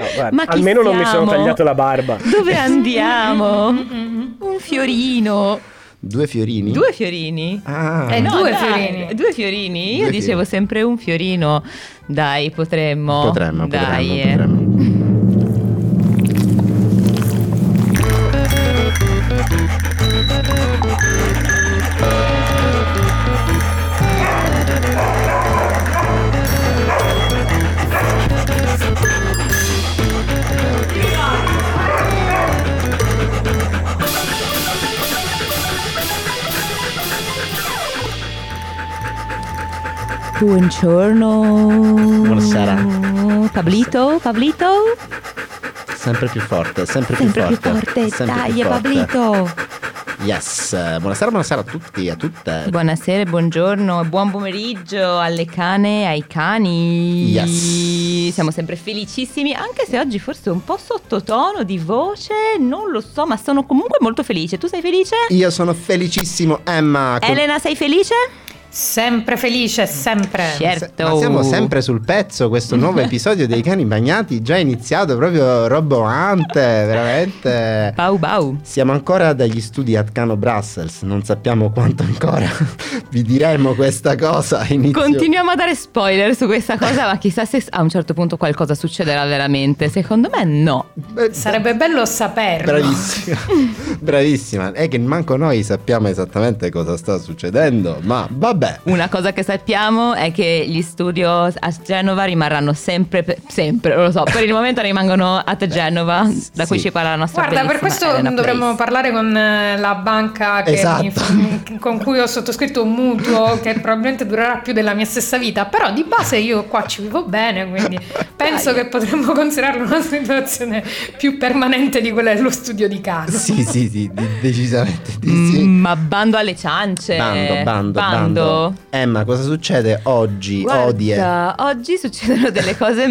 No, guarda, almeno siamo? non mi sono tagliato la barba. Dove andiamo? Un fiorino. Due fiorini? Due fiorini? Ah. Eh, no, due dai, fiorini. Due fiorini? Io due dicevo fiorini. sempre un fiorino. Dai, potremmo. Potremmo, dai. potremmo, potremmo. Buongiorno. Buonasera. Pablito, Pablito. Sempre più forte, sempre, sempre più forte. Più forte. Sempre Dai, più forte. Pablito. Yes, buonasera, buonasera a tutti, a tutte. Buonasera, buongiorno, buon pomeriggio alle cane, ai cani. Yes. Siamo sempre felicissimi, anche se oggi forse un po' sottotono di voce, non lo so, ma sono comunque molto felice. Tu sei felice? Io sono felicissimo, Emma. Elena, sei felice? Sempre felice, sempre. Certo. Ma siamo sempre sul pezzo. Questo nuovo episodio dei cani bagnati già iniziato proprio roboante, veramente. Bau bau. Siamo ancora dagli studi a Cano Brussels. Non sappiamo quanto ancora vi diremo questa cosa. Inizio. Continuiamo a dare spoiler su questa cosa, ma chissà se a un certo punto qualcosa succederà veramente. Secondo me no. Beh, Sarebbe bello saperlo. Bravissima. Bravissima. È che manco noi sappiamo esattamente cosa sta succedendo, ma vabbè Vabbè. Una cosa che sappiamo è che gli studio a Genova rimarranno sempre, sempre, lo so, per il momento rimangono a Genova, da cui ci parla la nostra Guarda, per questo Elena dovremmo Place. parlare con eh, la banca esatto. mi, con cui ho sottoscritto un mutuo che probabilmente durerà più della mia stessa vita, però di base io qua ci vivo bene, quindi penso che potremmo considerarlo una situazione più permanente di quella dello studio di casa. Sì, sì, sì, decisamente di sì. Mm, ma bando alle ciance. Bando, bando, bando. bando. Emma, cosa succede oggi? Guarda, Odie. Oggi succedono delle cose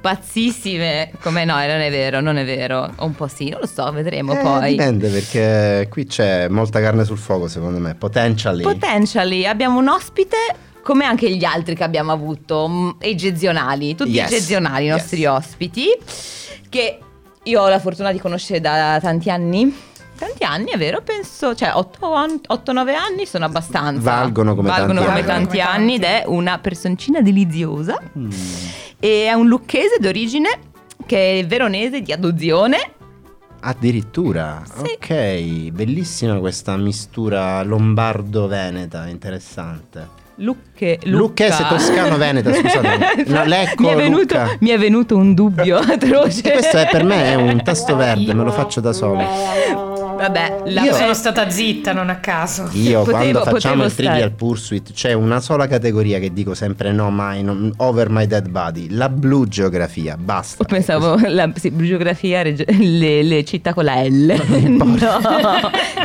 pazzissime. Come no, non è vero, non è vero. Un po' sì, non lo so, vedremo eh, poi. Dipende perché qui c'è molta carne sul fuoco, secondo me. Potentially. Potentially. Abbiamo un ospite come anche gli altri che abbiamo avuto, mm, eggezionali, tutti yes. eggezionali i nostri yes. ospiti, che io ho la fortuna di conoscere da tanti anni Tanti anni, è vero, penso, cioè 8-9 anni sono abbastanza. Valgono come valgono tanti, come anni. tanti anni ed è una personcina deliziosa. Mm. E è un lucchese d'origine che è veronese di adozione. Addirittura, sì. ok, bellissima questa mistura lombardo-veneta, interessante. Lucche, Lucchese toscano veneta, scusate. No, Lecco, mi, è venuto, mi è venuto un dubbio atroce. Questo è per me è un tasto verde, me lo faccio da solo. Vabbè, io sono stata zitta, non a caso. Io potevo, quando facciamo il stare. Trivial Pursuit c'è una sola categoria che dico sempre no, mai, non, over my dead body, la blu geografia, basta. Pensavo la sì, blu geografia, le, le, città con la L. no,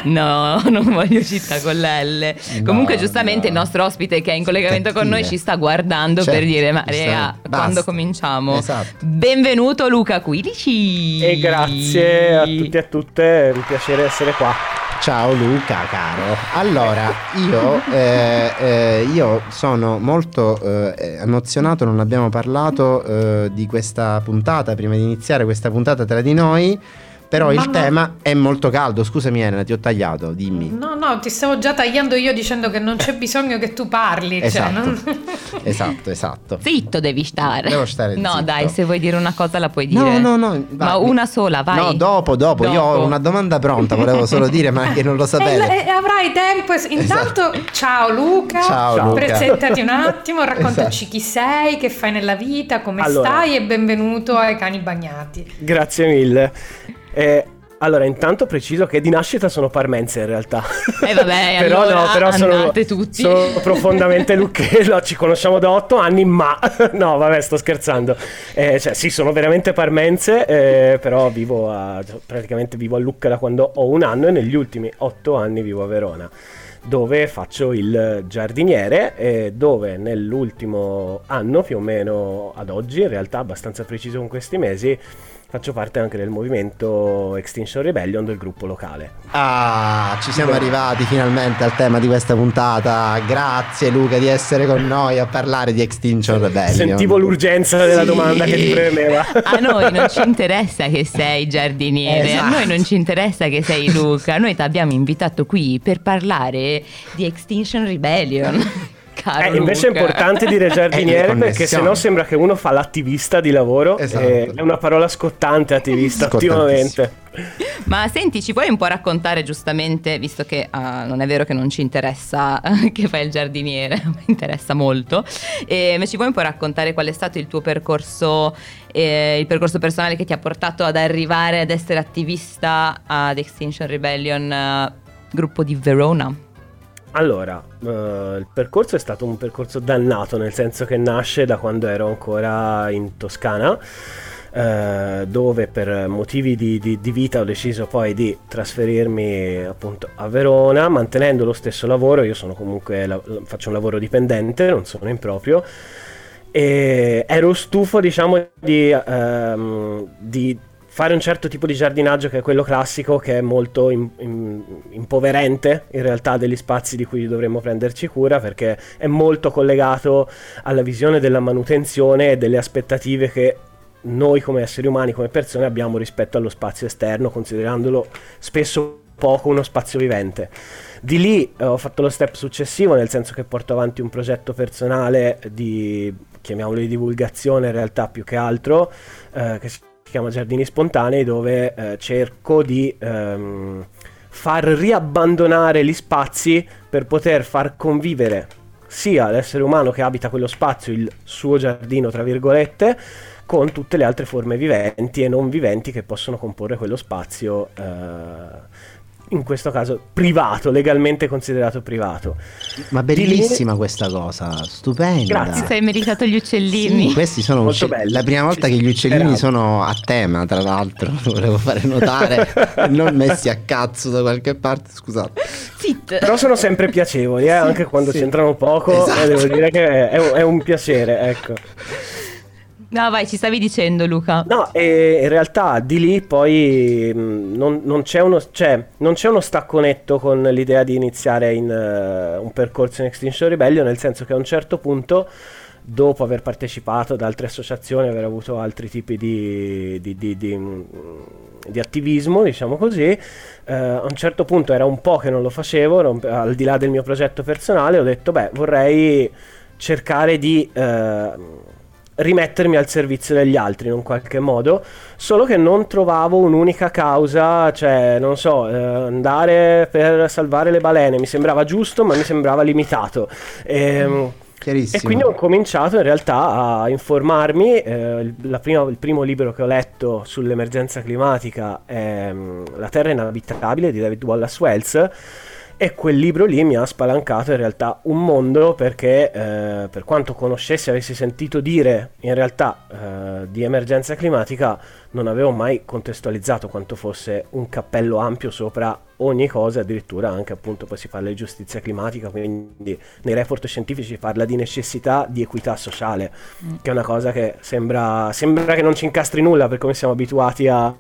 no, non voglio città con la L. No, Comunque giustamente no. il nostro ospite che è in collegamento Cattive. con noi ci sta guardando certo, per dire ma rega, quando cominciamo? Esatto. Benvenuto Luca Quilici. E grazie a tutti e a tutte, è un piacere essere qua. Ciao Luca, caro. Allora, io, eh, eh, io sono molto eh, emozionato, non abbiamo parlato eh, di questa puntata prima di iniziare questa puntata tra di noi. Però Ma il no. tema è molto caldo. Scusami, Elena, ti ho tagliato. Dimmi. No, no, ti stavo già tagliando io dicendo che non c'è bisogno che tu parli. Esatto, cioè, non... esatto, esatto. Zitto devi stare. Devo stare No, zitto. dai, se vuoi dire una cosa la puoi dire. No, no, no. Va, Ma una sola, vai. No, dopo, dopo, dopo. Io ho una domanda pronta, volevo solo dire, ma che non lo sapevo. Avrai tempo. Intanto, esatto. ciao Luca. Ciao, ciao Luca. Presentati un attimo, raccontaci esatto. chi sei, che fai nella vita, come allora. stai e benvenuto ai cani bagnati. Grazie mille. Eh, allora, intanto preciso che di nascita sono parmense in realtà. Eh vabbè, però allora, no, però sono, tutti. sono profondamente lucchese, ci conosciamo da otto anni, ma no, vabbè, sto scherzando. Eh, cioè, sì, sono veramente parmense, eh, però vivo a, praticamente vivo a Lucca da quando ho un anno e negli ultimi otto anni vivo a Verona dove faccio il giardiniere e dove nell'ultimo anno più o meno ad oggi, in realtà abbastanza preciso con questi mesi, faccio parte anche del movimento Extinction Rebellion del gruppo locale. Ah, ci siamo arrivati finalmente al tema di questa puntata. Grazie Luca di essere con noi a parlare di Extinction Rebellion. Sentivo l'urgenza della Sì. domanda che ti premeva. A noi non ci interessa che sei giardiniere, Esatto. a noi non ci interessa che sei Luca, noi ti abbiamo invitato qui per parlare di Extinction Rebellion. Caro Eh, invece è Luca. importante dire Eh, giardiniere perché sennò sembra che uno fa l'attivista di lavoro. Esatto. e È una parola scottante attivista, attivamente. Ma senti, ci puoi un po' raccontare giustamente, visto che ah, non è vero che non ci interessa che fai il giardiniere, mi interessa molto, eh, ma ci puoi un po' raccontare qual è stato il tuo percorso, eh, il percorso personale che ti ha portato ad arrivare ad essere attivista ad Extinction Rebellion, eh, gruppo di Verona? Allora, eh, il percorso è stato un percorso dannato, nel senso che nasce da quando ero ancora in Toscana, eh, dove per motivi di, di- di vita ho deciso poi di trasferirmi appunto a Verona, mantenendo lo stesso lavoro, io sono comunque, la- faccio un lavoro dipendente, non sono in proprio, e ero stufo diciamo di, ehm, di fare un certo tipo di giardinaggio che è quello classico che è molto im- im- impoverente in realtà degli spazi di cui dovremmo prenderci cura perché è molto collegato alla visione della manutenzione e delle aspettative che noi come esseri umani, come persone abbiamo rispetto allo spazio esterno considerandolo spesso poco uno spazio vivente. Di lì eh, ho fatto lo step successivo, nel senso che porto avanti un progetto personale di, chiamiamolo di divulgazione in realtà più che altro, eh, che si chiama Giardini Spontanei, dove eh, cerco di ehm, far riabbandonare gli spazi per poter far convivere sia l'essere umano che abita quello spazio, il suo giardino, tra virgolette, con tutte le altre forme viventi e non viventi che possono comporre quello spazio, eh, in questo caso privato, legalmente considerato privato. Ma bellissima questa cosa, stupenda. Grazie. Sei meritato gli uccellini. Sì, questi sono Molto uccelli- belli. La prima volta Ci che gli uccellini sono a tema, tra l'altro, lo volevo fare notare, non messi a cazzo da qualche parte, scusate. Zit. Però sono sempre piacevoli, eh, anche quando Sì. c'entrano poco, Esatto. eh, devo dire che è, è un piacere, ecco. No, vai, ci stavi dicendo Luca. No, in realtà di lì poi mh, non, non c'è uno, cioè, non c'è uno stacco netto con l'idea di iniziare in, eh, un percorso in Extinction Rebellion, nel senso che a un certo punto, dopo aver partecipato ad altre associazioni, aver avuto altri tipi di, di- di- di, di attivismo, diciamo così, eh, a un certo punto era un po' che non lo facevo, non- al di là del mio progetto personale, ho detto, beh, vorrei cercare di... eh, rimettermi al servizio degli altri in un qualche modo, solo che non trovavo un'unica causa, cioè non so, eh, andare per salvare le balene mi sembrava giusto, ma mi sembrava limitato. Ehm, Chiarissimo. e quindi ho cominciato in realtà a informarmi. eh, prima- il primo libro che ho letto sull'emergenza climatica è mm, La Terra inabitabile di David Wallace Wells. E quel libro lì mi ha spalancato in realtà un mondo perché eh, per quanto conoscessi, avessi sentito dire in realtà eh, di emergenza climatica, non avevo mai contestualizzato quanto fosse un cappello ampio sopra ogni cosa, addirittura anche appunto poi si parla di giustizia climatica, quindi nei report scientifici si parla di necessità di equità sociale, che è una cosa che sembra, sembra che non ci incastri nulla per come siamo abituati a,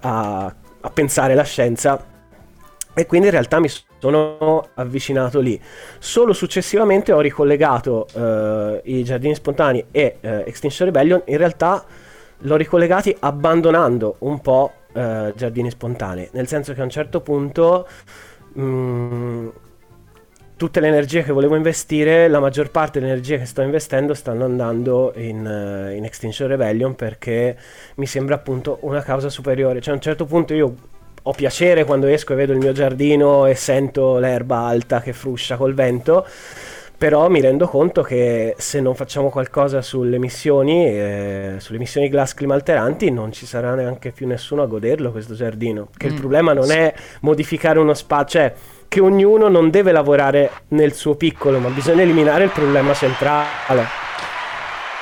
a- a pensare la scienza. E quindi in realtà mi sono avvicinato lì. Solo successivamente ho ricollegato eh, i giardini spontanei e eh, Extinction Rebellion. In realtà l'ho ricollegati abbandonando un po' eh, giardini spontanei. Nel senso che a un certo punto mh, tutte le energie che volevo investire, la maggior parte delle energie che sto investendo stanno andando in, eh, in Extinction Rebellion perché mi sembra appunto una causa superiore. Cioè a un certo punto io ho piacere quando esco e vedo il mio giardino e sento l'erba alta che fruscia col vento. Però mi rendo conto che se non facciamo qualcosa sulle emissioni, eh, sulle emissioni gas climalteranti, non ci sarà neanche più nessuno a goderlo questo giardino. Che il Mm. problema non è modificare uno spazio, cioè che ognuno non deve lavorare nel suo piccolo, ma bisogna eliminare il problema centrale.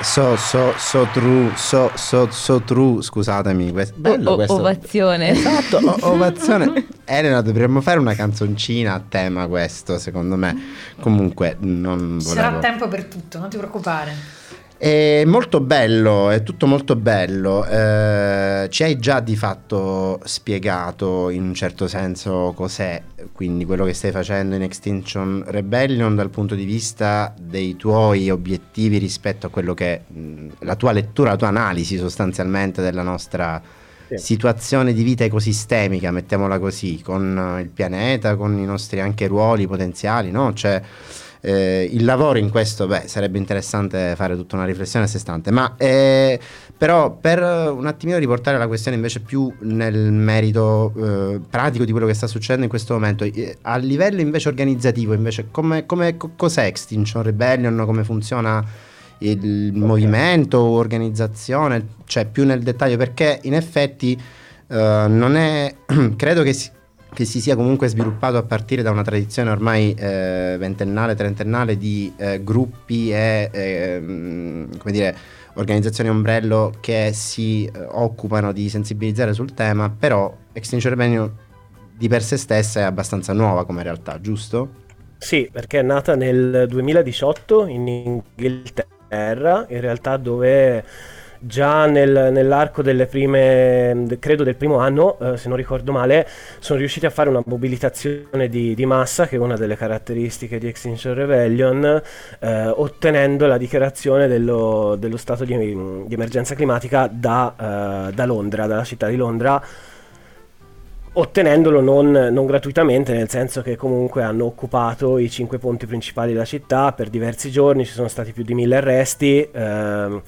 So, so, so true, so, so, so true, scusatemi. questo- bello O- questo. ovazione. Esatto, o- ovazione. Elena, dovremmo fare una canzoncina a tema questo, secondo me. Comunque, non Ci sarà volevo... tempo per tutto, non ti preoccupare. È molto bello, è tutto molto bello. Eh, ci hai già di fatto spiegato in un certo senso cos'è quindi quello che stai facendo in Extinction Rebellion dal punto di vista dei tuoi obiettivi rispetto a quello che mh, la tua lettura, la tua analisi sostanzialmente della nostra sì. situazione di vita ecosistemica, mettiamola così, con il pianeta, con i nostri anche ruoli potenziali, no? Cioè, eh, il lavoro in questo, beh, sarebbe interessante fare tutta una riflessione a sé stante, ma eh, però per un attimino riportare la questione invece più nel merito eh, pratico di quello che sta succedendo in questo momento, eh, a livello invece organizzativo, invece, come, come, cos'è Extinction Rebellion, come funziona il okay. movimento, organizzazione, cioè più nel dettaglio, perché in effetti uh, non è, credo che si, che si sia comunque sviluppato a partire da una tradizione ormai eh, ventennale, trentennale di eh, gruppi e eh, come dire, organizzazioni ombrello che si eh, occupano di sensibilizzare sul tema, però Extinction Rebellion di per sé stessa è abbastanza nuova come realtà, giusto? Sì, perché è nata nel 2018 in Inghilterra, in realtà dove già nel, nell'arco delle prime, credo del primo anno, eh, se non ricordo male, sono riusciti a fare una mobilitazione di, di massa, che è una delle caratteristiche di Extinction Rebellion, eh, ottenendo la dichiarazione dello, dello stato di, di, emergenza climatica da, eh, da Londra, dalla città di Londra ottenendolo non, non, gratuitamente, nel senso che comunque hanno occupato i cinque ponti principali della città per diversi giorni, ci sono stati più di mille arresti. Ehm,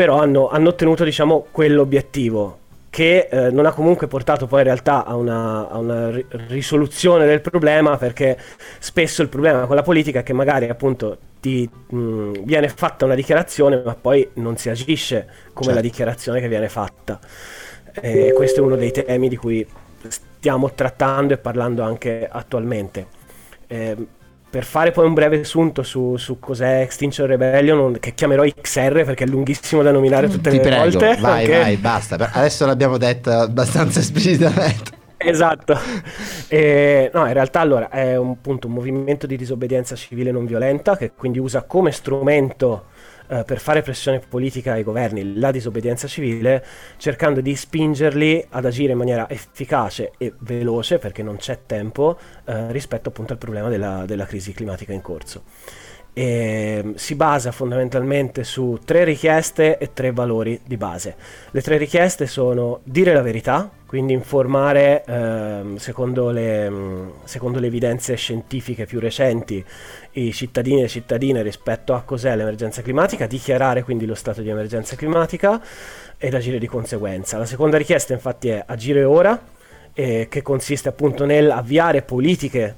però hanno, hanno ottenuto diciamo quell'obiettivo che eh, non ha comunque portato poi in realtà a una, a una, risoluzione del problema perché spesso il problema con la politica è che magari appunto ti mh, viene fatta una dichiarazione ma poi non si agisce come certo. la dichiarazione che viene fatta e questo è uno dei temi di cui stiamo trattando e parlando anche attualmente eh, per fare poi un breve assunto su, su, cos'è Extinction Rebellion, che chiamerò XR perché è lunghissimo da nominare mm. tutte Ti le prego, volte. Vai, okay. vai, basta. Adesso l'abbiamo detto abbastanza esplicitamente. Esatto. E, no, in realtà allora è un, appunto, un movimento di disobbedienza civile non violenta che quindi usa come strumento eh, per fare pressione politica ai governi, la disobbedienza civile, cercando di spingerli ad agire in maniera efficace e veloce, perché non c'è tempo, eh, rispetto appunto al problema della, della crisi climatica in corso. E mm, si basa fondamentalmente su tre richieste e tre valori di base. Le tre richieste sono dire la verità, quindi informare ehm, secondo, le, mm, secondo, le, evidenze scientifiche più recenti i cittadini e le cittadine rispetto a cos'è l'emergenza climatica, dichiarare quindi lo stato di emergenza climatica ed agire di conseguenza. La seconda richiesta infatti è agire ora, eh, che consiste appunto nell'avviare politiche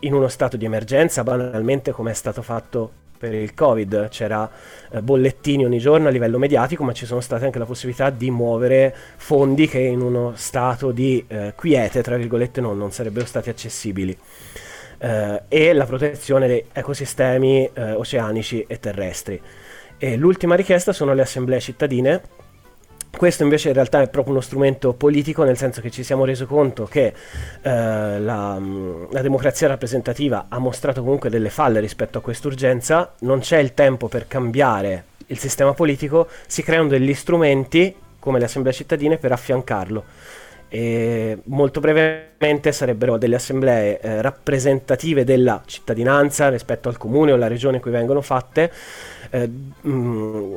in uno stato di emergenza, banalmente come è stato fatto per il Covid, c'era eh, bollettini ogni giorno a livello mediatico, ma ci sono state anche la possibilità di muovere fondi che in uno stato di eh, quiete, tra virgolette, non, non sarebbero stati accessibili. Eh, e la protezione dei ecosistemi eh, oceanici e terrestri. E l'ultima richiesta sono le assemblee cittadine questo invece in realtà è proprio uno strumento politico, nel senso che ci siamo resi conto che eh, la, la, democrazia rappresentativa ha mostrato comunque delle falle rispetto a quest'urgenza, non c'è il tempo per cambiare il sistema politico, si creano degli strumenti come le assemblee cittadine per affiancarlo. E molto brevemente sarebbero delle assemblee eh, rappresentative della cittadinanza rispetto al comune o alla regione in cui vengono fatte. Eh, mh,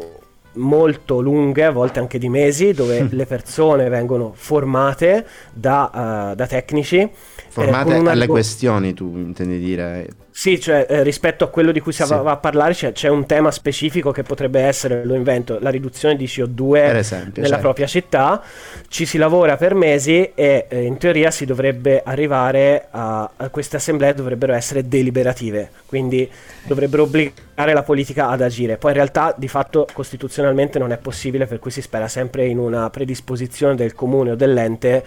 molto lunghe, a volte anche di mesi, dove le persone vengono formate da, uh, da tecnici. Formate alle questioni, tu intendi dire? Sì, cioè eh, rispetto a quello di cui si sì. va a parlare c'è, c'è, un tema specifico che potrebbe essere, lo invento, la riduzione di CO2 esempio, nella certo. propria città. Ci si lavora per mesi e eh, in teoria si dovrebbe arrivare a, a queste assemblee dovrebbero essere deliberative, quindi dovrebbero obbligare la politica ad agire. Poi in realtà di fatto costituzionalmente non è possibile, per cui si spera sempre in una predisposizione del comune o dell'ente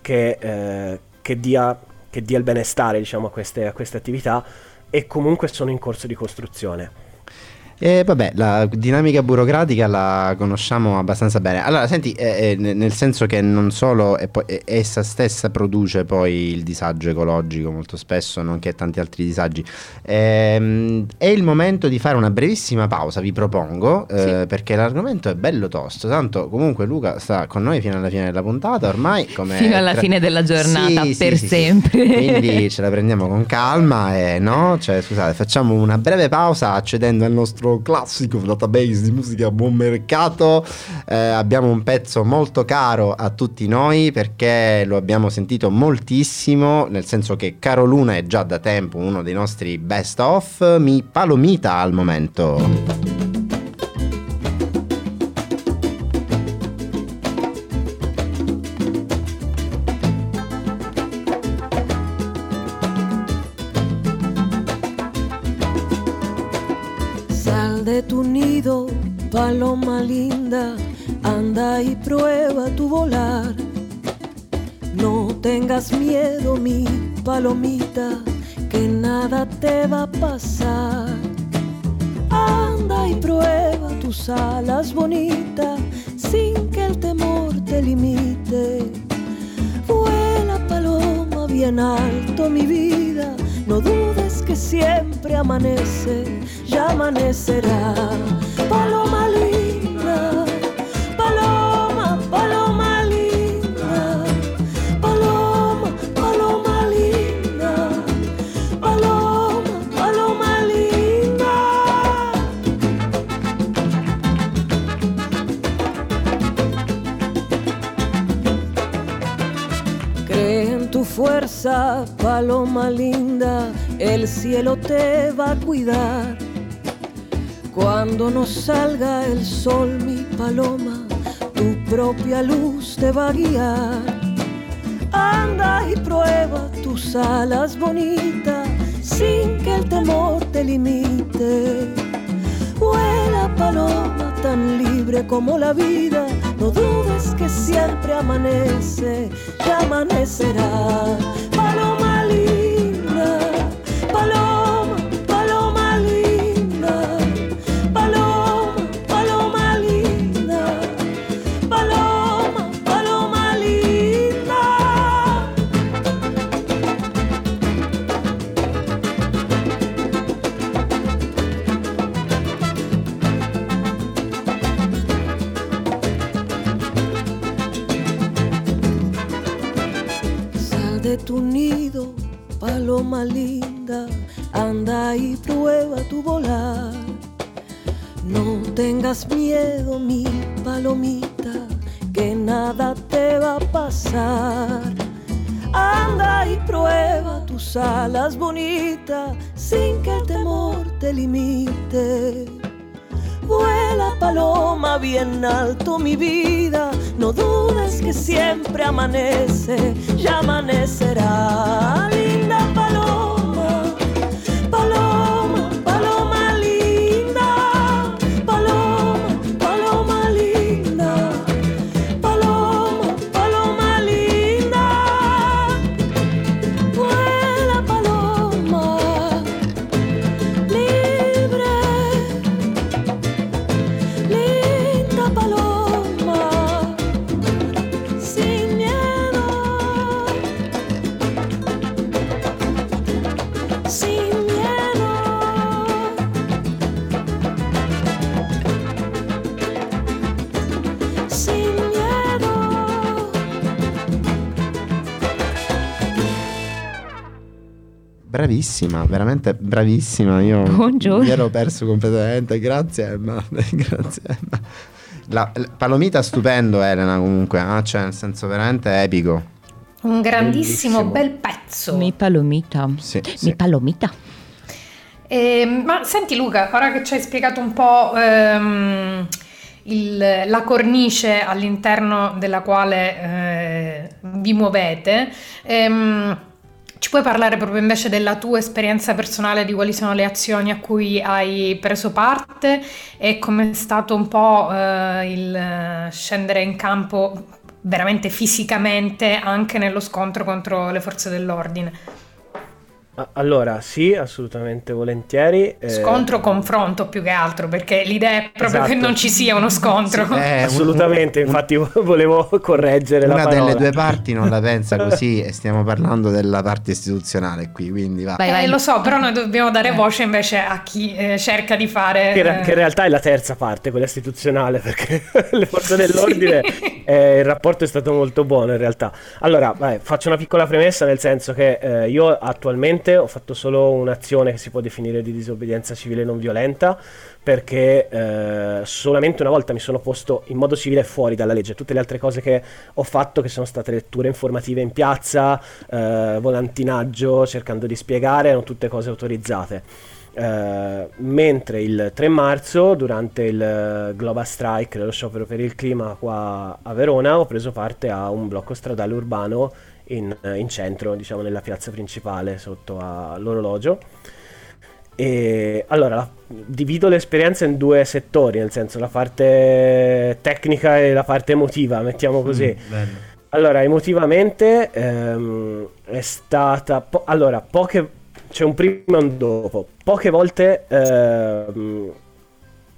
che, eh, che dia che dia il benestare diciamo, a, queste, a queste attività e comunque sono in corso di costruzione. E vabbè, la dinamica burocratica la conosciamo abbastanza bene. Allora, senti, eh, eh, nel senso che non solo poi, eh, essa stessa produce poi il disagio ecologico molto spesso, nonché tanti altri disagi. Ehm, è il momento di fare una brevissima pausa, vi propongo, eh, sì. perché l'argomento è bello tosto. Tanto comunque Luca sta con noi fino alla fine della puntata, ormai come fino alla tra... fine della giornata sì, per sì, sempre. Quindi ce la prendiamo con calma e no, cioè scusate, facciamo una breve pausa accedendo al nostro classico database di musica a buon mercato. Eh, abbiamo un pezzo molto caro a tutti noi perché lo abbiamo sentito moltissimo, nel senso che Caro Luna è già da tempo uno dei nostri best of, mi palomita al momento. Palomita, que nada te va a pasar. Anda y prueba tus alas bonitas, sin que el temor te limite. Vuela paloma bien alto, mi vida, no dudes que siempre amanece ya amanecerá. Paloma paloma linda, el cielo te va a cuidar cuando no salga el sol, mi paloma, tu propia luz te va a guiar. Anda y prueba tus alas bonitas sin que el temor te limite. Vuela paloma tan libre como la vida, no dudes que siempre amanece, ya amanecerá. Linda, anda y prueba tu volar. No tengas miedo, mi palomita, que nada te va a pasar. Anda y prueba tus alas bonitas, sin que el temor te limite. Vuela paloma bien alto mi vida, no dudes que siempre amanece, ya amanecerá. Bravissima, veramente bravissima. Io Buongiorno. mi ero perso completamente. Grazie, Emma. Grazie, Emma. La, la, Palomita stupendo, Elena. Comunque, ah, cioè, nel senso veramente epico. Un grandissimo Bellissimo. bel pezzo. Mi Palomita. Sì, Mi sì. Palomita. Eh, ma senti, Luca, ora che ci hai spiegato un po'. Ehm, il, la cornice all'interno della quale eh, vi muovete. Ehm, ci puoi parlare proprio invece della tua esperienza personale, di quali sono le azioni a cui hai preso parte e come è stato un po' eh, il scendere in campo veramente fisicamente anche nello scontro contro le forze dell'ordine? Allora, sì, assolutamente volentieri. Eh... Scontro confronto più che altro, perché l'idea è proprio esatto. che non ci sia uno scontro. Sì, eh, assolutamente, un, infatti volevo correggere una la parola. delle due parti non la pensa così e stiamo parlando della parte istituzionale qui, quindi va. Vai, vai. Eh, lo so, però noi dobbiamo dare eh. voce invece a chi eh, cerca di fare... Che, che, in realtà è la terza parte, quella istituzionale, perché le forze dell'ordine, sì. Il rapporto è stato molto buono in realtà. Allora, vai, faccio una piccola premessa, nel senso che io attualmente ho fatto solo un'azione che si può definire di disobbedienza civile non violenta perché eh, solamente una volta mi sono posto in modo civile fuori dalla legge. Tutte le altre cose che ho fatto, che sono state letture informative in piazza, eh, volantinaggio, cercando di spiegare, erano tutte cose autorizzate. Uh, mentre il 3 marzo, durante il Global Strike, lo sciopero per il clima qua a Verona, ho preso parte a un blocco stradale urbano in, eh, in centro, diciamo nella piazza principale sotto all'orologio. E allora la, divido l'esperienza in due settori, nel senso la parte tecnica e la parte emotiva, mettiamo mm, così. Mm, allora, emotivamente ehm, è stata. Po- allora, poche. C'è un prima e un dopo. Poche volte ehm,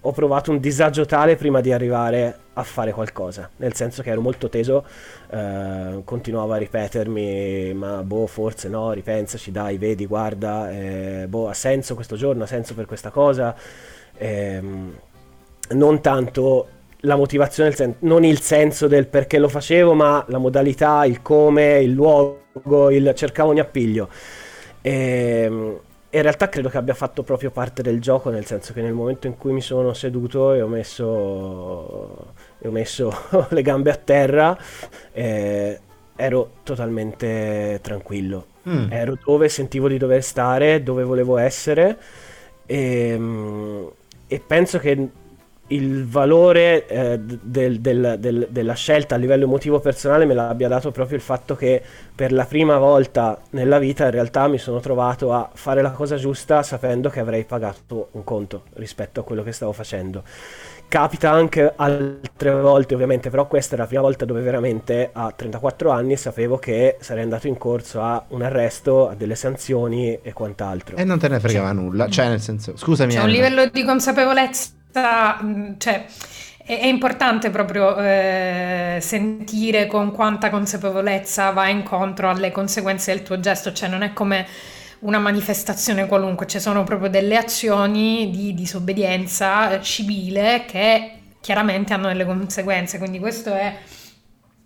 ho provato un disagio tale prima di arrivare a fare qualcosa, nel senso che ero molto teso, eh, continuavo a ripetermi, ma boh, forse no, ripensaci, dai, vedi, guarda, eh, boh, ha senso questo giorno, ha senso per questa cosa, eh, non tanto la motivazione, il sen- non il senso del perché lo facevo, ma la modalità, il come, il luogo, il cercavo ogni appiglio. E, ehm, in realtà credo che abbia fatto proprio parte del gioco, nel senso che nel momento in cui mi sono seduto e ho messo, e ho messo le gambe a terra, eh, ero totalmente tranquillo. Mm. Ero dove sentivo di dover stare, dove volevo essere e, ehm, e penso che il valore eh, del, del, del, della scelta a livello emotivo personale me l'abbia dato proprio il fatto che per la prima volta nella vita in realtà mi sono trovato a fare la cosa giusta sapendo che avrei pagato un conto rispetto a quello che stavo facendo. Capita anche altre volte ovviamente, però questa è la prima volta dove veramente a 34 anni sapevo che sarei andato in corso a un arresto, a delle sanzioni e quant'altro. E non te ne fregava cioè, nulla, cioè nel senso, scusami. C'è un livello di consapevolezza Mm, cioè, è, importante proprio eh, sentire con quanta consapevolezza va incontro alle conseguenze del tuo gesto, cioè non è come una manifestazione qualunque, ci sono proprio delle azioni di disobbedienza civile che chiaramente hanno delle conseguenze, quindi questo è,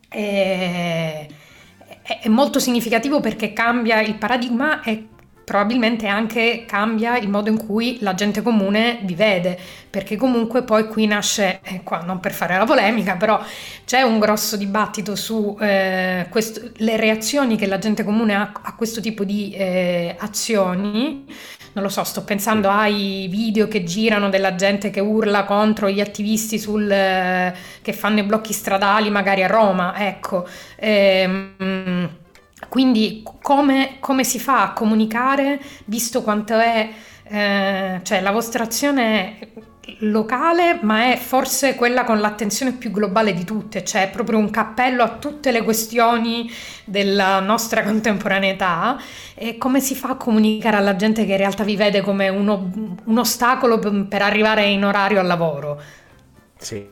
è, è molto significativo perché cambia il paradigma e probabilmente anche cambia il modo in cui la gente comune vi vede, perché comunque poi qui nasce, eh, qua non per fare la polemica, però c'è un grosso dibattito su eh, reazioni che la gente comune ha a questo tipo di eh, azioni. Non lo so, sto pensando ai video che girano della gente che urla contro gli attivisti sul, eh, che fanno i blocchi stradali magari a Roma, ecco. Ehm, quindi come, come, si fa a comunicare, visto quanto è, eh, cioè la vostra azione locale, ma è forse quella con l'attenzione più globale di tutte, cioè è proprio un cappello a tutte le questioni della nostra contemporaneità e come si fa a comunicare alla gente che in realtà vi vede come uno, un ostacolo per arrivare in orario al lavoro? Sì,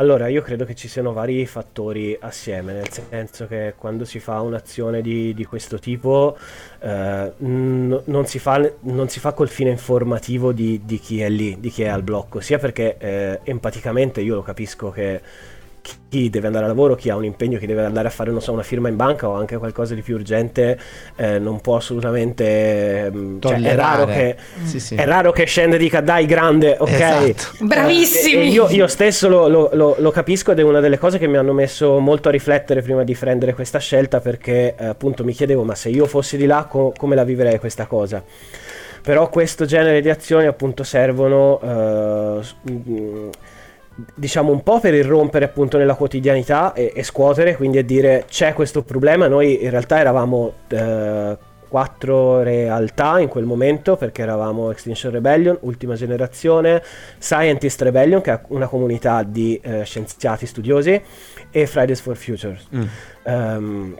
allora, io credo che ci siano vari fattori assieme, nel senso che quando si fa un'azione di, di questo tipo eh, n- non, si fa, non, si fa, col fine informativo di, di, chi è lì, di chi è al blocco, sia perché eh, empaticamente io lo capisco che chi deve andare a lavoro, chi ha un impegno, chi deve andare a fare so, una firma in banca o anche qualcosa di più urgente, eh, non può assolutamente... Cioè, è, raro che, sì, sì. è raro che scende e dica dai grande, ok? Esatto. Bravissimi! Eh, io, io, stesso lo, lo, lo, lo, capisco ed è una delle cose che mi hanno messo molto a riflettere prima di prendere questa scelta perché eh, appunto mi chiedevo ma se io fossi di là co- come la vivrei questa cosa? Però questo genere di azioni appunto servono... Uh, diciamo un po' per irrompere appunto nella quotidianità e, e scuotere, quindi a dire c'è questo problema, noi in realtà eravamo eh, quattro realtà in quel momento perché eravamo Extinction Rebellion, Ultima Generazione, Scientist Rebellion che è una comunità di eh, scienziati studiosi e Fridays for Future. Mm. Um,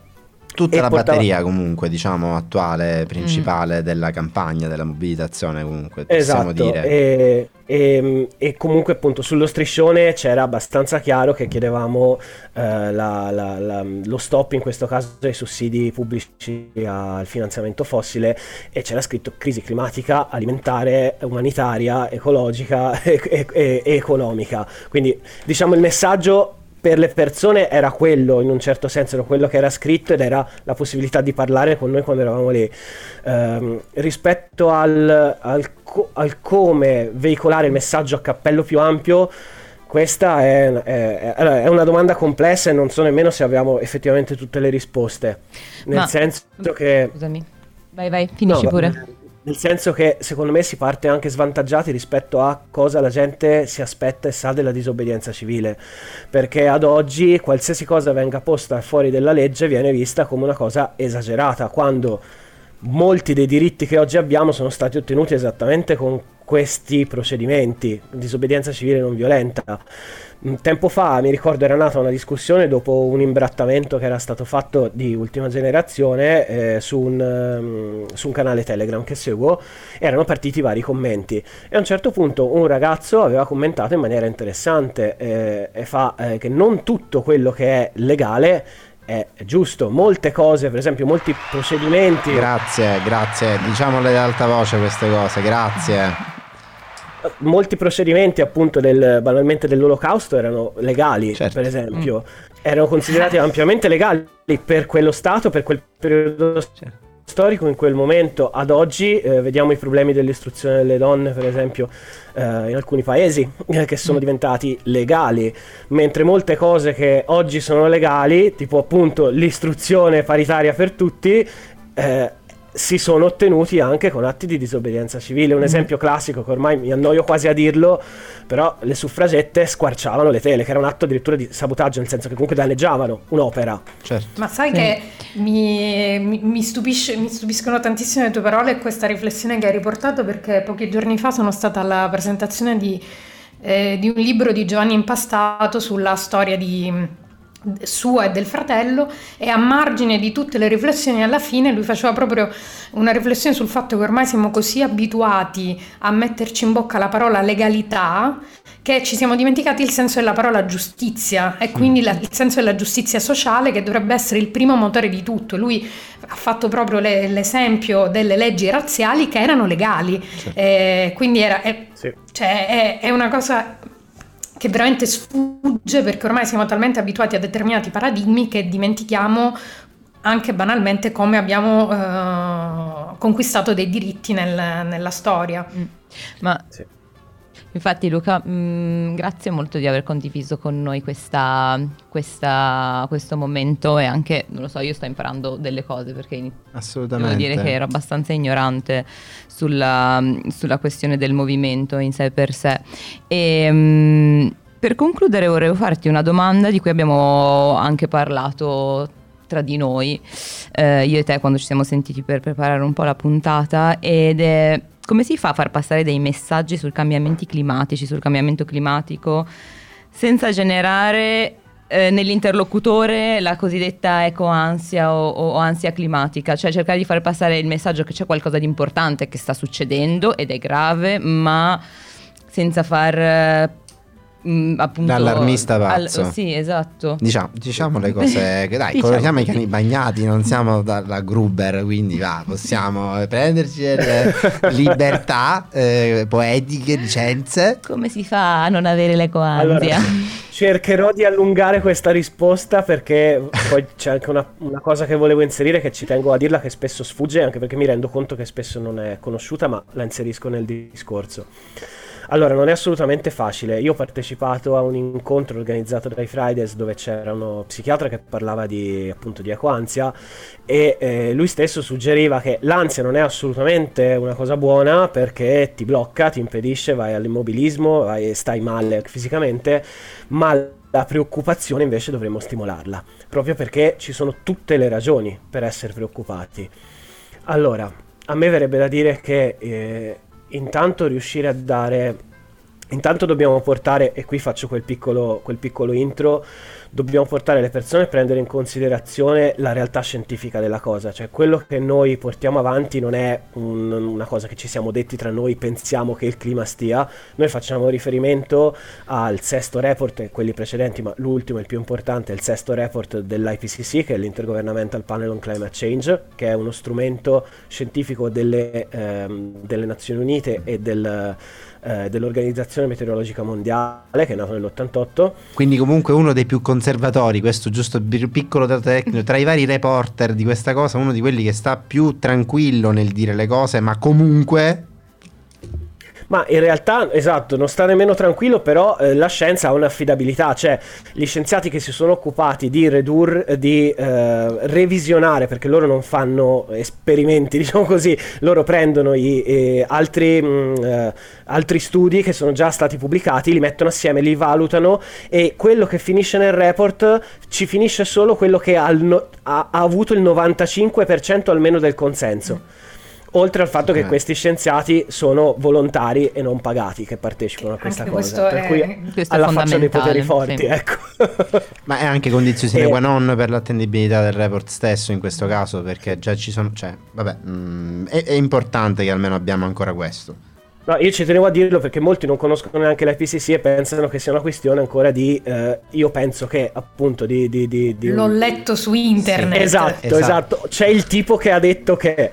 tutta E la portava- batteria comunque, diciamo, attuale, principale della campagna, della mobilitazione comunque, possiamo Esatto, dire. e, e- e comunque appunto sullo striscione c'era abbastanza chiaro che chiedevamo eh, la- la- la- lo stop in questo caso ai sussidi pubblici al finanziamento fossile e c'era scritto crisi climatica, alimentare, umanitaria, ecologica e- e economica. Quindi diciamo il messaggio per le persone era quello, in un certo senso, era quello che era scritto ed era la possibilità di parlare con noi quando eravamo lì. Ehm, rispetto al, al co- al come veicolare il messaggio a cappello più ampio, questa è, è- è una domanda complessa e non so nemmeno se abbiamo effettivamente tutte le risposte. Nel Ma- senso che... Scusami. Vai, vai, finisci No, pure. Nel senso che secondo me si parte anche svantaggiati rispetto a cosa la gente si aspetta e sa della disobbedienza civile, perché ad oggi qualsiasi cosa venga posta fuori della legge viene vista come una cosa esagerata, quando molti dei diritti che oggi abbiamo sono stati ottenuti esattamente con questi procedimenti, disobbedienza civile non violenta. Un tempo fa, mi ricordo, era nata una discussione dopo un imbrattamento che era stato fatto di ultima generazione eh, su, un, ehm, su un canale Telegram che seguo, erano partiti vari commenti. E a un certo punto un ragazzo aveva commentato in maniera interessante eh, e fa eh, che non tutto quello che è legale è giusto, molte cose, per esempio molti procedimenti... Grazie, grazie, diciamole ad alta voce queste cose, grazie. Molti procedimenti appunto del, banalmente dell'olocausto erano legali Certo. per esempio erano considerati ampiamente legali per quello stato per quel periodo storico in quel momento. Ad oggi eh, vediamo i problemi dell'istruzione delle donne per esempio eh, in alcuni paesi eh, che sono diventati legali. Mentre molte cose che oggi sono legali tipo appunto l'istruzione paritaria per tutti eh, si sono ottenuti anche con atti di disobbedienza civile. Un esempio classico che ormai mi annoio quasi a dirlo, però le suffragette squarciavano le tele, che era un atto addirittura di sabotaggio, nel senso che comunque danneggiavano un'opera. Certo. Ma sai Sì. che mi, mi- mi stupisce- mi stupiscono tantissimo le tue parole e questa riflessione che hai riportato perché pochi giorni fa sono stata alla presentazione di, eh, di un libro di Giovanni Impastato sulla storia di sua e del fratello e a margine di tutte le riflessioni alla fine lui faceva proprio una riflessione sul fatto che ormai siamo così abituati a metterci in bocca la parola legalità che ci siamo dimenticati il senso della parola giustizia e quindi la- il senso della giustizia sociale che dovrebbe essere il primo motore di tutto. Lui ha fatto proprio le- l'esempio delle leggi razziali che erano legali, Eh, quindi era, è, Sì. cioè, è, è una cosa che veramente sfugge perché ormai siamo talmente abituati a determinati paradigmi che dimentichiamo anche banalmente come abbiamo eh, conquistato dei diritti nel- nella storia. Ma Sì. Infatti Luca, mh, grazie molto di aver condiviso con noi questa, questa- questo momento e anche, non lo so, io sto imparando delle cose perché devo dire che ero abbastanza ignorante sulla, sulla questione del movimento in sé per sé. E, mh, per concludere vorrei farti una domanda di cui abbiamo anche parlato tra di noi, eh, io e te quando ci siamo sentiti per preparare un po' la puntata ed è come si fa a far passare dei messaggi sui cambiamenti climatici, sul cambiamento climatico senza generare eh, nell'interlocutore la cosiddetta ecoansia o, o ansia climatica, cioè cercare di far passare il messaggio che c'è qualcosa di importante che sta succedendo ed è grave, ma senza far eh, mh, appunto L'allarmista pazzo. sì, esatto. Diciamo, diciamo le cose che dai, Diciamo. coloriamo i cani bagnati, non siamo dalla Gruber, quindi va, possiamo prenderci delle libertà eh, poetiche, licenze. Come si fa a non avere l'ecoansia? Allora, cercherò di allungare questa risposta perché poi c'è anche una, una cosa che volevo inserire che ci tengo a dirla che spesso sfugge, anche perché mi rendo conto che spesso non è conosciuta, ma la inserisco nel discorso. Allora, non è assolutamente facile. Io ho partecipato a un incontro organizzato dai Fridays dove c'era uno psichiatra che parlava di appunto di ecoansia e eh, lui stesso suggeriva che l'ansia non è assolutamente una cosa buona perché ti blocca, ti impedisce, vai all'immobilismo, vai, stai male fisicamente, ma la preoccupazione invece dovremmo stimolarla, proprio perché ci sono tutte le ragioni per essere preoccupati. Allora, a me verrebbe da dire che eh, intanto riuscire a dare... Intanto dobbiamo portare, e qui faccio quel piccolo, quel piccolo intro, dobbiamo portare le persone a prendere in considerazione la realtà scientifica della cosa, cioè quello che noi portiamo avanti non è un, una cosa che ci siamo detti tra noi, pensiamo che il clima stia, noi facciamo riferimento al sesto report, quelli precedenti, ma l'ultimo, il più importante, è il sesto report dell'IPCC, che è l'Intergovernmental Panel on Climate Change, che è uno strumento scientifico delle, ehm, delle Nazioni Unite e del eh, dell'Organizzazione Meteorologica Mondiale che è nato nell'88. Quindi comunque uno dei più conservatori, questo giusto piccolo dato tecnico, tra i vari reporter di questa cosa, uno di quelli che sta più tranquillo nel dire le cose, ma comunque ma in realtà, esatto, non sta nemmeno tranquillo, però eh, la scienza ha un'affidabilità, cioè gli scienziati che si sono occupati di redurre, di eh, revisionare, perché loro non fanno esperimenti, diciamo così, loro prendono i, eh, altri, mh, altri studi che sono già stati pubblicati, li mettono assieme, li valutano e quello che finisce nel report ci finisce solo quello che ha, ha, ha avuto il 95% almeno del consenso. Oltre al fatto che questi scienziati sono volontari e non pagati che partecipano a questa Anche cosa. Per è- cui alla faccia dei poteri forti, sì. ecco. Ma è anche condizione sine Eh. qua non per l'attendibilità del report stesso in questo caso, perché già ci sono. Cioè, vabbè, mm, è, è importante che almeno abbiamo ancora questo. No, io ci tenevo a dirlo perché molti non conoscono neanche l'IPCC e pensano che sia una questione ancora di. eh, io penso che appunto di. di, di, di L'ho letto su internet. Esatto, Esatto. esatto. C'è il tipo che ha detto che.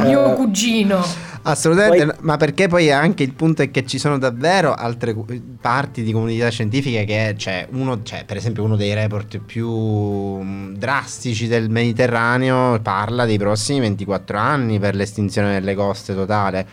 Mio eh, cugino. Assolutamente, Poi- ma perché poi anche il punto è che ci sono davvero altre parti di comunità scientifiche che c'è uno, c'è per esempio uno dei report più mm, drastici del Mediterraneo parla dei prossimi 24 anni per l'estinzione delle coste totale.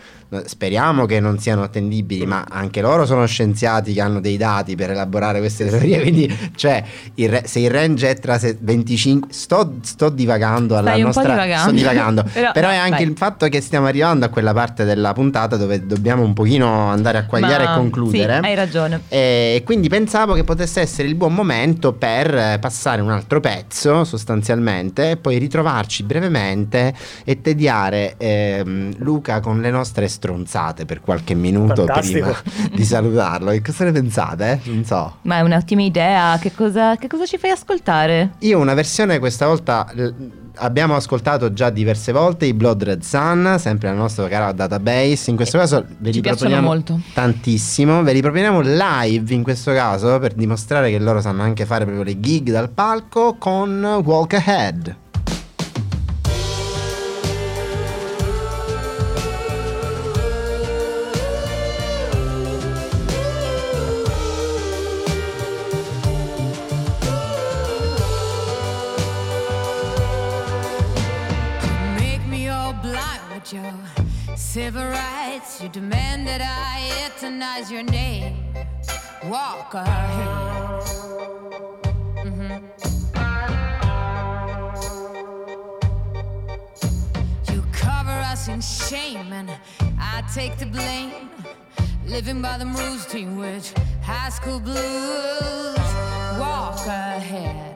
Speriamo che non siano attendibili, ma anche loro sono scienziati che hanno dei dati per elaborare queste teorie. Quindi, cioè, il re- se il range è tra se- 25, sto, sto divagando alla Stai un po' nostra. divagando. Sto divagando, Però- però, è anche vai. il fatto che stiamo arrivando a quella parte della puntata dove dobbiamo un pochino andare a quagliare Ma- e concludere. Sì, hai ragione. E quindi pensavo che potesse essere il buon momento per eh, passare un altro pezzo sostanzialmente e poi ritrovarci brevemente e tediare ehm, Luca con le nostre stronzate per qualche minuto Fantastico. prima di salutarlo. Che cosa ne pensate? Non so. Ma è un'ottima idea. Che cosa, che cosa ci fai ascoltare? Io una versione questa volta l- abbiamo ascoltato già diverse volte i Blood Red Sun, sempre la nostra cara database. In questo caso ve li proponiamo molto. tantissimo. Ve li proponiamo live in questo caso per dimostrare che loro sanno anche fare proprio le gig dal palco con Walk Ahead. You demand that I etonize your name. Walk ahead. Mhm. You cover us in shame, and I take the blame. Living by the rules, teen witch, high school blues. Walk ahead.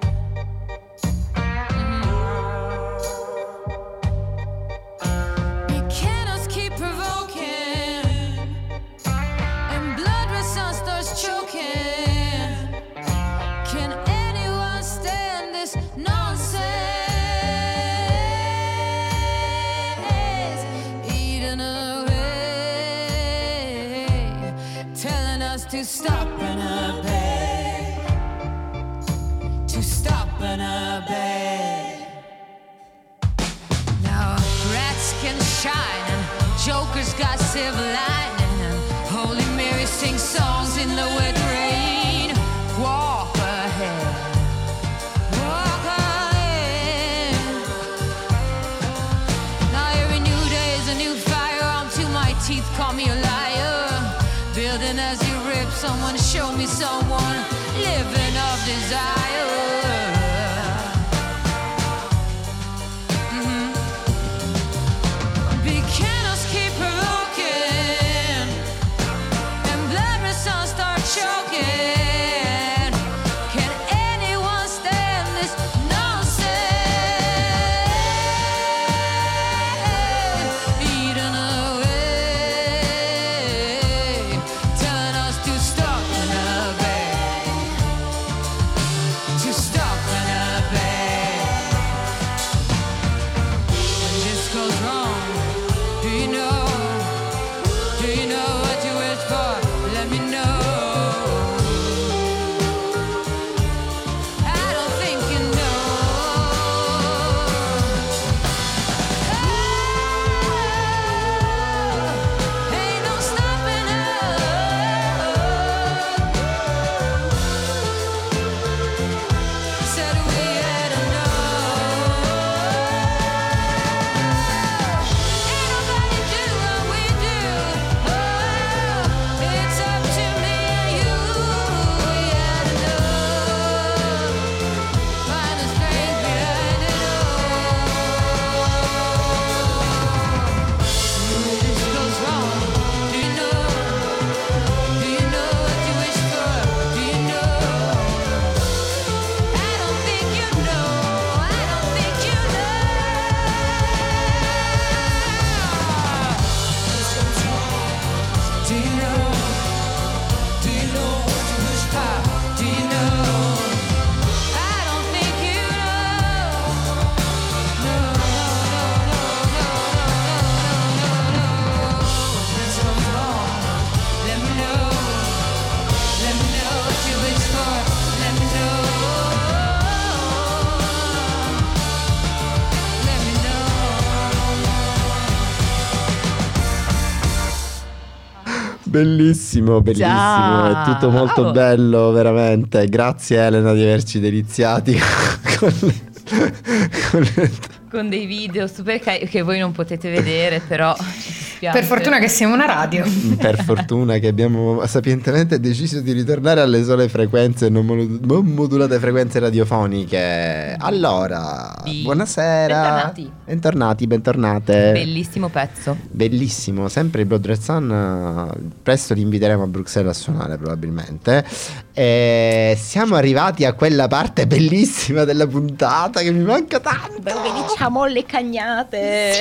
Lining Holy Mary songs in the wet rain. Walk ahead. Walk ahead. Now every new day is a new my teeth. Call me a liar. Building as you rip, someone show me someone Bellissimo, bellissimo, Già. è tutto molto Bravo. bello, veramente. Grazie Elena di averci deliziati con le- con le- Con dei video super che voi non potete vedere, però dispiace. Per fortuna che siamo una radio. Per fortuna che abbiamo sapientemente deciso di ritornare alle sole frequenze non, modulate frequenze radiofoniche. Allora, Sì. buonasera. Bentornati. Bentornati, bentornate. Bellissimo pezzo. Bellissimo, sempre il Blood Red Sun. Presto li inviteremo a Bruxelles a suonare, probabilmente. E siamo arrivati a quella parte bellissima della puntata che mi manca tanto. Dove diciamo le cagnate.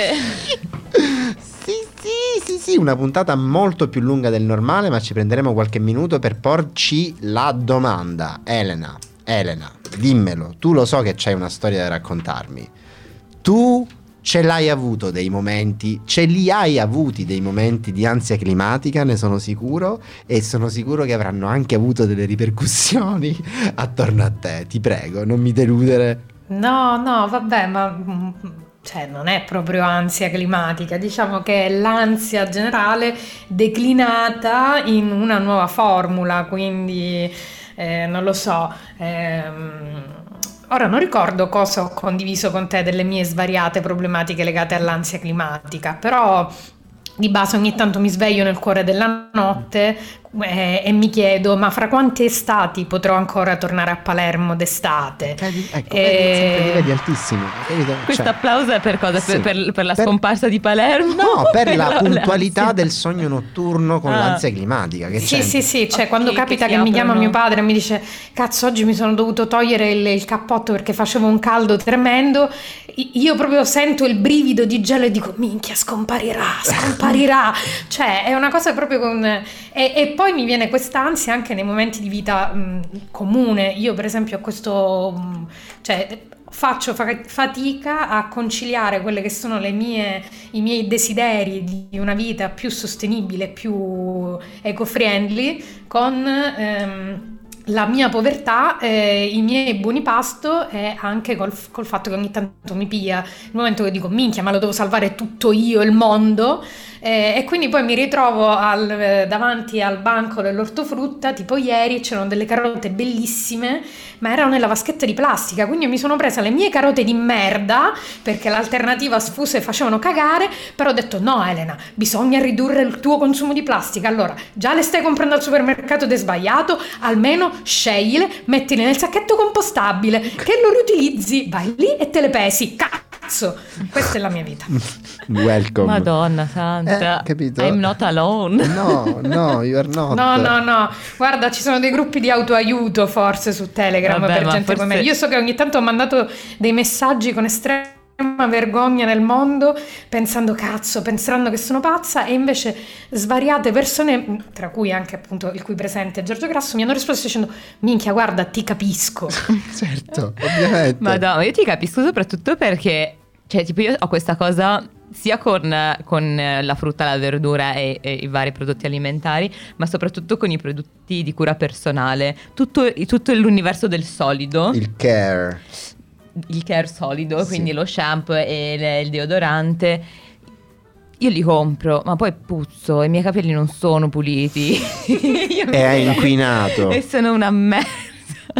Sì, sì, sì, sì, una puntata molto più lunga del normale, ma ci prenderemo qualche minuto per porci la domanda. Elena, Elena, dimmelo, tu lo so che c'hai una storia da raccontarmi. Tu ce l'hai avuto dei momenti, ce li hai avuti dei momenti di ansia climatica, ne sono sicuro, e sono sicuro che avranno anche avuto delle ripercussioni attorno a te. Ti prego, non mi deludere. No, no, vabbè, ma mm, cioè, non è proprio ansia climatica, diciamo che è l'ansia generale declinata in una nuova formula, quindi eh, non lo so. ehm, Ora non ricordo cosa ho condiviso con te delle mie svariate problematiche legate all'ansia climatica, però di base ogni tanto mi sveglio nel cuore della notte eh, e mi chiedo ma fra quante estati potrò ancora tornare a Palermo d'estate? Vedi? Ecco, Eh, vedi, livelli altissimi. capito? Questo Cioè- applauso è per cosa? Per, Sì. per- per la Per- scomparsa di Palermo? No, per la l'ansia? puntualità del sogno notturno con Ah. l'ansia climatica. Che Sì, c'è? sì, sì, cioè Ok, quando che capita si che, mi chiama mio padre e mi dice cazzo oggi mi sono dovuto togliere il, il cappotto perché facevo un caldo tremendo, io proprio sento il brivido di gelo e dico minchia scomparirà, scomparirà, cioè è una cosa proprio con... E, e poi mi viene quest'ansia anche nei momenti di vita mh, comune, io per esempio ho questo... mh, cioè, Faccio fa- fatica a conciliare quelle che sono mie, i miei desideri di una vita più sostenibile, più eco-friendly con ehm, la mia povertà, eh, i miei buoni pasto e anche col, col fatto che ogni tanto mi pia il momento che dico minchia ma lo devo salvare tutto io, il mondo? Eh, e quindi poi mi ritrovo al- eh, davanti al banco dell'ortofrutta tipo ieri c'erano delle carote bellissime ma erano nella vaschetta di plastica quindi mi sono presa le mie carote di merda perché l'alternativa sfuse facevano cagare però ho detto no Elena bisogna ridurre il tuo consumo di plastica allora già le stai comprando al supermercato ed è sbagliato almeno scegliile mettile nel sacchetto compostabile che lo riutilizzi vai lì e te le pesi cazzo questa è la mia vita Welcome. Madonna santa. Eh, capito? I'm not alone. No, no, you are not. No, no, no, guarda, ci sono dei gruppi di autoaiuto forse su Telegram Vabbè, per gente forse- come me. Io so che ogni tanto ho mandato dei messaggi con estrema vergogna nel mondo, pensando cazzo, penseranno che sono pazza, e invece svariate persone, tra cui anche appunto il cui presente è Giorgio Grasso, mi hanno risposto dicendo: Minchia, guarda, ti capisco. Certo, ovviamente. Madonna, io ti capisco soprattutto perché, cioè, tipo, io ho questa cosa sia con, con la frutta, la verdura e, e i vari prodotti alimentari, ma soprattutto con i prodotti di cura personale. Tutto, tutto l'universo del solido, il, Il care. solido, Sì. quindi lo shampoo e le- il deodorante. Io li compro, ma poi puzzo e i miei capelli non sono puliti. È inquinato. E sono una merda.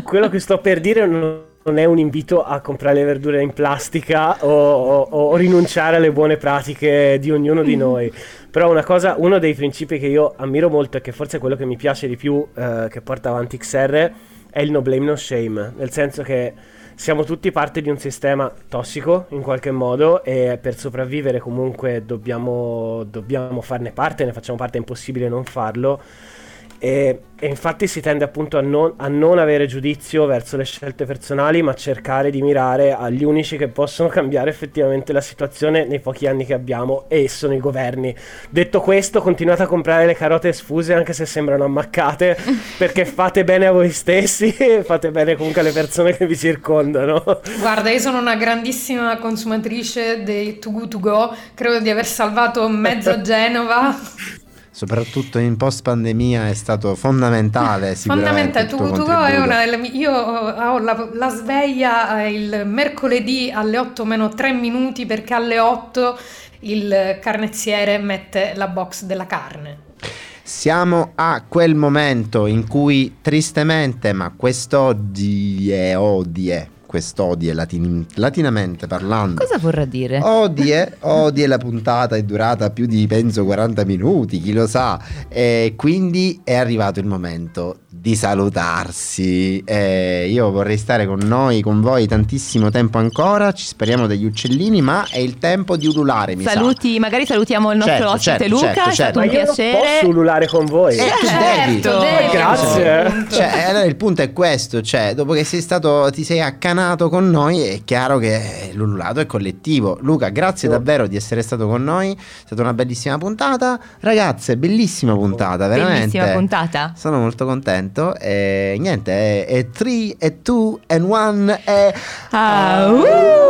Quello che sto per dire non non è un invito a comprare le verdure in plastica o, o- o rinunciare alle buone pratiche di ognuno di noi. Però una cosa, uno dei principi che io ammiro molto e che forse è quello che mi piace di più eh, che porta avanti XR è il no blame no shame, nel senso che siamo tutti parte di un sistema tossico in qualche modo e per sopravvivere comunque dobbiamo, dobbiamo farne parte, ne facciamo parte, è impossibile non farlo. E, e infatti si tende appunto a non, a non avere giudizio verso le scelte personali, ma cercare di mirare agli unici che possono cambiare effettivamente la situazione nei pochi anni che abbiamo, e sono i governi. Detto questo, continuate a comprare le carote sfuse anche se sembrano ammaccate, perché fate bene a voi stessi e fate bene comunque alle persone che vi circondano. Guarda, io sono una grandissima consumatrice dei To Go To Go, credo di aver salvato mezza Genova. Soprattutto in post pandemia è stato fondamentale. Fondamentale, To Go è una delle Io ho la, la sveglia eh, il mercoledì alle 8 meno 3 minuti perché alle 8 il carnezziere mette la box della carne. Siamo a quel momento in cui tristemente, ma quest'oggi è odie, quest'odie latin- latinamente parlando. Cosa vorrà dire? Odie, odie la puntata è durata più di penso 40 minuti, chi lo sa. E quindi è arrivato il momento di salutarsi. E io vorrei stare con noi, con voi tantissimo tempo ancora. Ci speriamo degli uccellini, ma è il tempo di ululare. Mi sa. Saluti, magari salutiamo il nostro Certo, ospite certo, Luca, certo, è stato certo. Ma un io non piacere. posso ululare con voi. Eh. Certo, devi. Grazie. Cioè, allora il punto è questo: cioè, dopo che sei stato, ti sei accanato con noi, è chiaro che l'ululato è collettivo. Luca, grazie davvero di essere stato con noi. È stata una bellissima puntata. Ragazze, bellissima puntata, veramente. Bellissima puntata. Sono molto contento. E niente, è 3 e 2 and 1 e. Ah, uh.